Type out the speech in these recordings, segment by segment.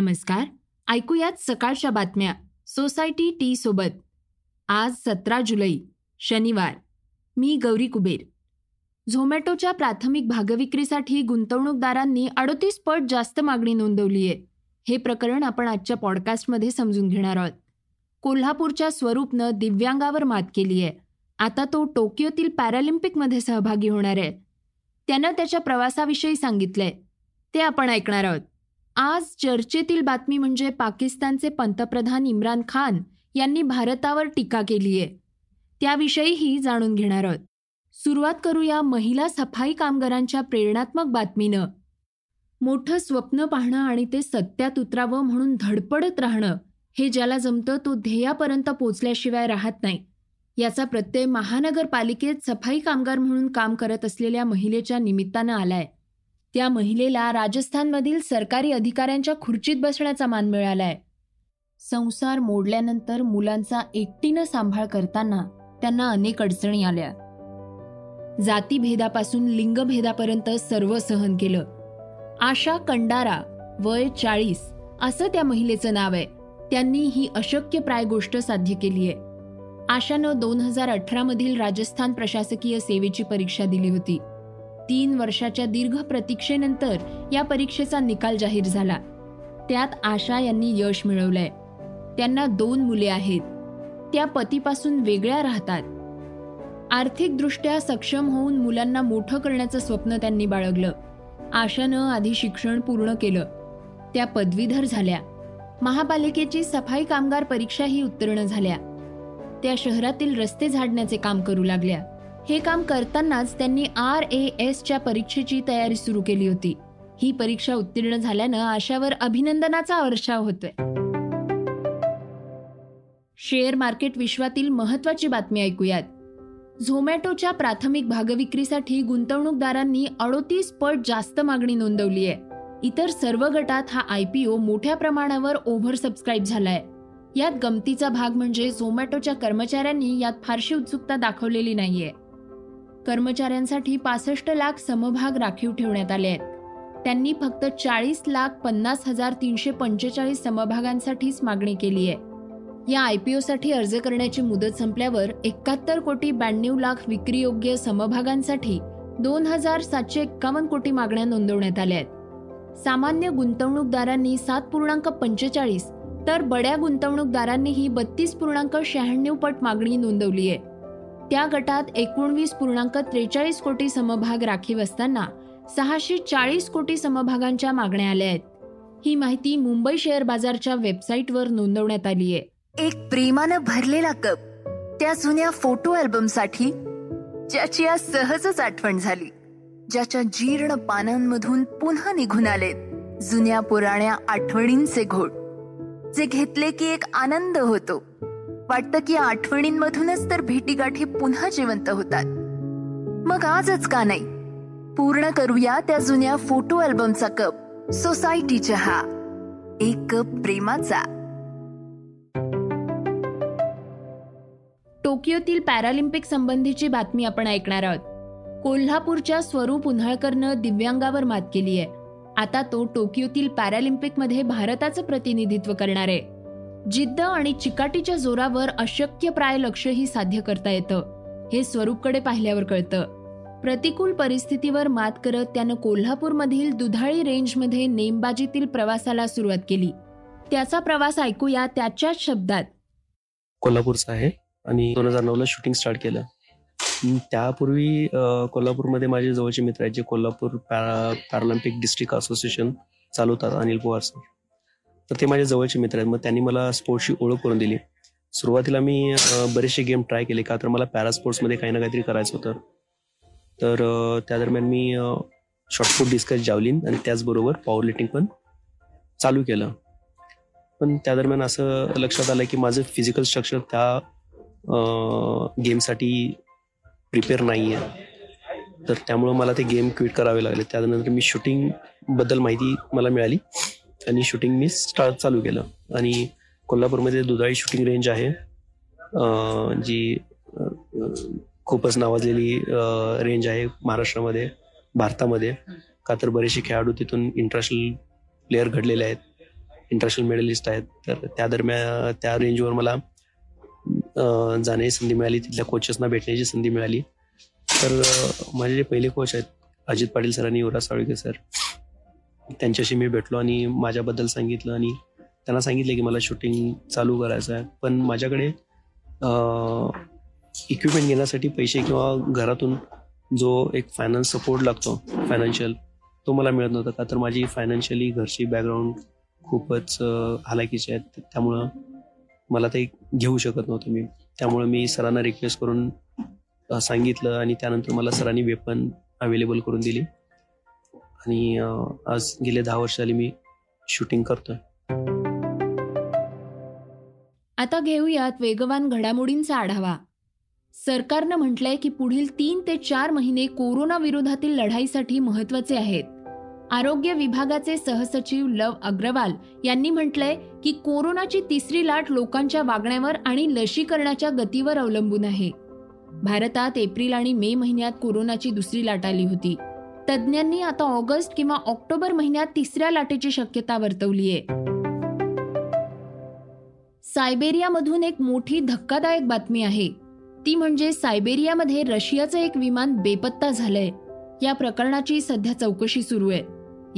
नमस्कार. ऐकूयात सकाळच्या बातम्या. सोसायटी टी सोबत. आज सतरा जुलै शनिवार. मी गौरी कुबेर. झोमॅटोच्या प्राथमिक भागविक्रीसाठी गुंतवणूकदारांनी अडतीस पट जास्त मागणी नोंदवली आहे. हे प्रकरण आपण आजच्या पॉडकास्टमध्ये समजून घेणार आहोत. कोल्हापूरच्या स्वरूपनं दिव्यांगावर मात केली आहे. आता तो टोकियोतील पॅरालिम्पिकमध्ये सहभागी होणार आहे. त्यानं त्याच्या प्रवासाविषयी सांगितलंय. ते आपण ऐकणार आहोत. आज चर्चेतील बातमी म्हणजे पाकिस्तानचे पंतप्रधान इम्रान खान यांनी भारतावर टीका केली आहे. त्याविषयीही जाणून घेणार आहोत. सुरुवात करूया महिला सफाई कामगारांच्या प्रेरणात्मक बातमीनं. मोठं स्वप्न पाहणं आणि ते सत्यात उतरावं म्हणून धडपडत राहणं हे ज्याला जमतं तो ध्येयापर्यंत पोचल्याशिवाय राहत नाही. याचा प्रत्यय महानगरपालिकेत सफाई कामगार म्हणून काम करत असलेल्या महिलेच्या निमित्तानं आलाय. त्या महिलेला राजस्थानमधील सरकारी अधिकाऱ्यांच्या खुर्चीत बसण्याचा मान मिळालाय. संसार मोडल्यानंतर मुलांचा एकटीनं सांभाळ करताना त्यांना अनेक अडचणी आल्या. जातीभेदापासून लिंगभेदापर्यंत सर्व सहन केलं. आशा कंडारा वय चाळीस असं त्या महिलेचं नाव आहे. त्यांनी ही अशक्य प्राय गोष्ट साध्य केली आहे. आशानं दोन हजार अठरा मधील राजस्थान प्रशासकीय सेवेची परीक्षा दिली होती. तीन वर्षाच्या दीर्घ प्रतीक्षेनंतर या परीक्षेचा निकाल जाहीर झाला. त्यात आशा यांनी यश मिळवलंय. त्यांना दोन मुले आहेत. त्या पतीपासून वेगळ्या राहतात. आर्थिकदृष्ट्या सक्षम होऊन मुलांना मोठं करण्याचं स्वप्न त्यांनी बाळगलं. आशानं आधी शिक्षण पूर्ण केलं. त्या पदवीधर झाल्या. महापालिकेची सफाई कामगार परीक्षाही उत्तीर्ण झाल्या. त्या शहरातील रस्ते झाडण्याचे काम करू लागल्या. हे काम करतानाच त्यांनी आर ए एसच्या परीक्षेची तयारी सुरू केली होती. ही परीक्षा उत्तीर्ण झाल्यानं आशावर अभिनंदनाचा वर्षाव होतोय. शेअर मार्केट विश्वातील महत्वाची बातमी ऐकूयात. झोमॅटोच्या प्राथमिक भागविक्रीसाठी गुंतवणूकदारांनी अडोतीस पट जास्त मागणी नोंदवली आहे. इतर सर्व गटात हा आयपीओ मोठ्या प्रमाणावर ओव्हर सबस्क्राईब झालाय. यात गमतीचा भाग म्हणजे झोमॅटोच्या कर्मचाऱ्यांनी यात फारशी उत्सुकता दाखवलेली नाहीये. कर्मचाऱ्यांसाठी पासष्ट लाख समभाग राखीव ठेवण्यात आले आहेत. त्यांनी फक्त चाळीस लाख पन्नास हजार तीनशे पंचेचाळीस समभागांसाठीच मागणी केली आहे. या आयपीओसाठी अर्ज करण्याची मुदत संपल्यावर एकाहत्तर कोटी ब्याण्णव लाख विक्रीयोग्य समभागांसाठी दोन हजार सातशे एक्कावन्न कोटी मागण्या नोंदवण्यात आल्या आहेत. सामान्य गुंतवणूकदारांनी सात पूर्णांक पंचेचाळीस तर बड्या गुंतवणूकदारांनीही बत्तीस पूर्णांक शहाण्णव पट मागणी नोंदवली आहे. त्या गटात एकोणवीस पूर्णांक त्रेचाळीस कोटी समभाग राखीव असताना सहाशे चाळीस कोटी समभागांच्या मागण्या आल्या आहेत. ही माहिती मुंबई शेअर बाजारच्या वेबसाईटवर नोंदवण्यात आली आहे. एक प्रेमानं भरलेला कप त्या जुन्या फोटो अल्बमसाठी ज्याची आज सहजच आठवण झाली ज्याच्या जीर्ण पानांमधून पुन्हा निघून आलेत जुन्या पुराण्या आठवणींचे घोट जे घेतले की एक आनंद होतो. वाटतं की आठवणींमधूनच तर भेटीगाठी पुन्हा जिवंत होतात. मग आजच का नाही? पूर्ण करूया त्या जुन्या फोटो अल्बमचा कप सोसायटी चहा एक कप प्रेमाचा. टोकियोतील पॅरालिम्पिक संबंधीची बातमी आपण ऐकणार आहोत. कोल्हापूरच्या स्वरूप उन्हाळकरनं दिव्यांगावर मात केली आहे आता तो टोकियोतील पॅरालिम्पिकमध्ये भारताचं प्रतिनिधित्व करणार आहे. जिद्द आणि चिकाटीच्या जोरावर अशक्य प्राय लक्ष्यही साध्य करता येतं. हे स्वरूपकडे पाहिल्यावर कळतं. प्रतिकूल परिस्थितीवर मात करत त्यानं कोल्हापूरमधील दुधाळी रेंजमध्ये नेमबाजीतील प्रवासाला सुरुवात केली. त्याचा प्रवास ऐकूया त्याच्याच शब्दात. कोल्हापूरचा आहे आणि दोन हजार नऊला शूटिंग स्टार्ट केलं. त्यापूर्वी कोल्हापूरमध्ये माझे जवळचे मित्र आहेत जे Kolhapur para Paralympic district association चालवतात अनिल पवार सर तर ते माझ्या जवळचे मित्र आहेत. मग त्यांनी मला स्पोर्ट्सची ओळख करून दिली. सुरुवातीला मी बरेचसे गेम ट्राय केले का तर मला पॅरा स्पोर्ट्समध्ये काही ना काहीतरी करायचं होतं. तर त्या दरम्यान मी शॉर्टफूट डिस्कस जावलीन आणि त्याचबरोबर पॉवर लिफ्टिंग पण चालू केलं. पण त्या दरम्यान असं लक्षात आलं की माझं फिजिकल स्ट्रक्चर त्या गेमसाठी प्रिपेअर नाही आहे तर त्यामुळं मला ते गेम क्विट करावे लागले. त्यानंतर मी शूटिंगबद्दल माहिती मला मिळाली. आणि शूटिंग मी स्टार्ट चालू केलं. आणि कोल्हापूरमध्ये दुधाळी शूटिंग रेंज आहे. जी खूपच नावाजलेली रेंज आहे महाराष्ट्रामध्ये भारतामध्ये. का तर बरेचसे खेळाडू तिथून इंटरनॅशनल प्लेअर घडलेले आहेत इंटरनॅशनल मेडलिस्ट आहेत. तर त्या दरम्यान त्या रेंजवर मला जाण्याची संधी मिळाली. तिथल्या कोचेसना भेटण्याची संधी मिळाली. तर माझे जे पहिले कोच आहेत अजित पाटील सर आणि युवराज साळुके सर त्यांच्याशी मी भेटलो आणि माझ्याबद्दल सांगितलं आणि त्यांना सांगितलं की मला शूटिंग चालू करायचं आहे. पण माझ्याकडे इक्विपमेंट घेण्यासाठी पैसे किंवा घरातून जो एक फायनान्स सपोर्ट लागतो फायनान्शियल तो मला मिळत नव्हता. का तर माझी फायनान्शियली घरची बॅकग्राऊंड खूपच हालाकीची आहेत त्यामुळं मला ते घेऊ शकत नव्हतं मी. त्यामुळं मी सरांना रिक्वेस्ट करून सांगितलं आणि त्यानंतर मला सरांनी वेपन अवेलेबल करून दिली. आणि आज गेले दहा वर्ष आली मी शूटिंग करतोय. आता घेऊयात वेगवान घडामोडींचा आढावा. सरकारनं म्हटलंय की पुढील तीन ते चार महिने कोरोना विरोधातील लढाईसाठी महत्त्वाचे आहेत. आरोग्य विभागाचे सहसचिव लव अग्रवाल यांनी म्हटलंय की कोरोनाची तिसरी लाट लोकांच्या वागण्यावर आणि लशीकरणाच्या गतीवर अवलंबून आहे. भारतात एप्रिल आणि मे महिन्यात कोरोनाची दुसरी लाट आली होती. तज्ज्ञांनी आता ऑगस्ट किंवा ऑक्टोबर महिन्यात तिसऱ्या लाटेची शक्यता वर्तवली आहे. सायबेरियामधून एक मोठी धक्कादायक बातमी आहे. ती म्हणजे सायबेरियामध्ये रशियाचं एक विमान बेपत्ता झालंय. या प्रकरणाची सध्या चौकशी सुरू आहे.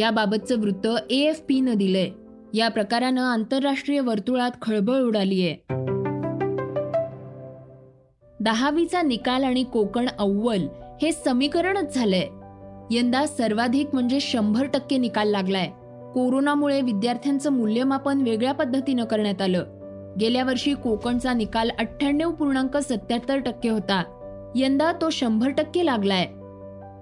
याबाबतचं वृत्त ए एफ पीनं न दिलंय. या प्रकारानं आंतरराष्ट्रीय वर्तुळात खळबळ उडालीय दहावीचा निकाल आणि कोकण अव्वल हे समीकरणच झालंय. यंदा सर्वाधिक म्हणजे शंभर टक्के निकाल लागलाय. कोरोनामुळे विद्यार्थ्यांचं मूल्यमापन वेगळ्या पद्धतीनं करण्यात आलं. गेल्या वर्षी कोकणचा निकाल अठ्ठ्याण्णव पूर्णांक सत्याहत्तर टक्के होता. यंदा तो शंभर टक्के लागलाय.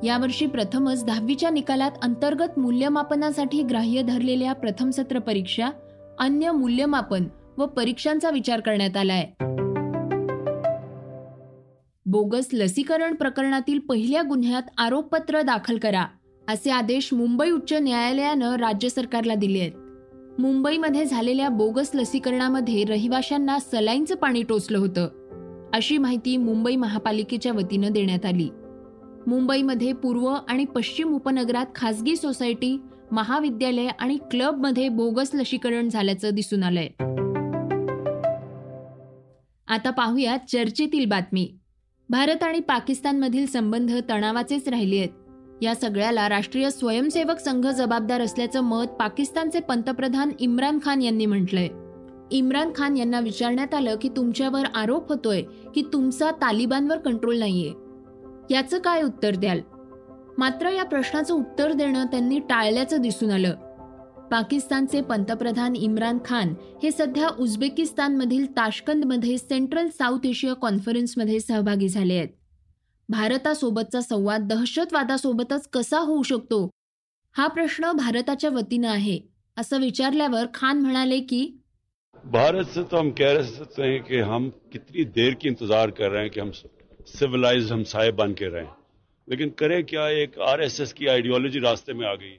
यावर्षी प्रथमच दहावीच्या निकालात अंतर्गत मूल्यमापनासाठी ग्राह्य धरलेल्या प्रथम सत्र परीक्षा अन्य मूल्यमापन व परीक्षांचा विचार करण्यात आलाय. बोगस लसीकरण प्रकरणातील पहिल्या गुन्ह्यात आरोपपत्र दाखल करा असे आदेश मुंबई उच्च न्यायालयानं राज्य सरकारला दिले आहेत. मुंबईमध्ये झालेल्या बोगस लसीकरणामध्ये रहिवाशांना सलाईंचं पाणी टोचलं होतं अशी माहिती मुंबई महापालिकेच्या वतीनं देण्यात आली. मुंबईमध्ये पूर्व आणि पश्चिम उपनगरात खासगी सोसायटी महाविद्यालय आणि क्लबमध्ये बोगस लसीकरण झाल्याचं दिसून आलंय. आता पाहूया चर्चेतील बातमी. भारत आणि पाकिस्तानमधील संबंध तणावाचेच राहिले आहेत. या सगळ्याला राष्ट्रीय स्वयंसेवक संघ जबाबदार असल्याचं मत पाकिस्तानचे पंतप्रधान इम्रान खान यांनी म्हटलंय. इम्रान खान यांना विचारण्यात आलं की तुमच्यावर आरोप होतोय की तुमचा तालिबानवर कंट्रोल नाहीये. याचं काय उत्तर द्याल? मात्र या प्रश्नाचं उत्तर देणं त्यांनी टाळल्याचं दिसून आलं. पाकिस्तानचे पंतप्रधान इम्रान खान हे सध्या उझबेकिस्तानमधील ताशकंदमध्ये सेंट्रल साऊथ एशिया कॉन्फरन्समध्ये सहभागी झाले आहेत. भारतासोबतचा संवाद दहशतवादासोबतच कसा होऊ शकतो? हा प्रश्न भारताच्या वतीनं आहे असं विचारल्यावर खान म्हणाले की भारत से तो हम कह सकते हैं कि हम कितनी देर की इंतजार कर रहे हैं कि हम सिविलाइज हम साहेब बन के रहें लेकिन करें क्या एक आरएसएस की आइडियोलॉजी रास्ते में आ गई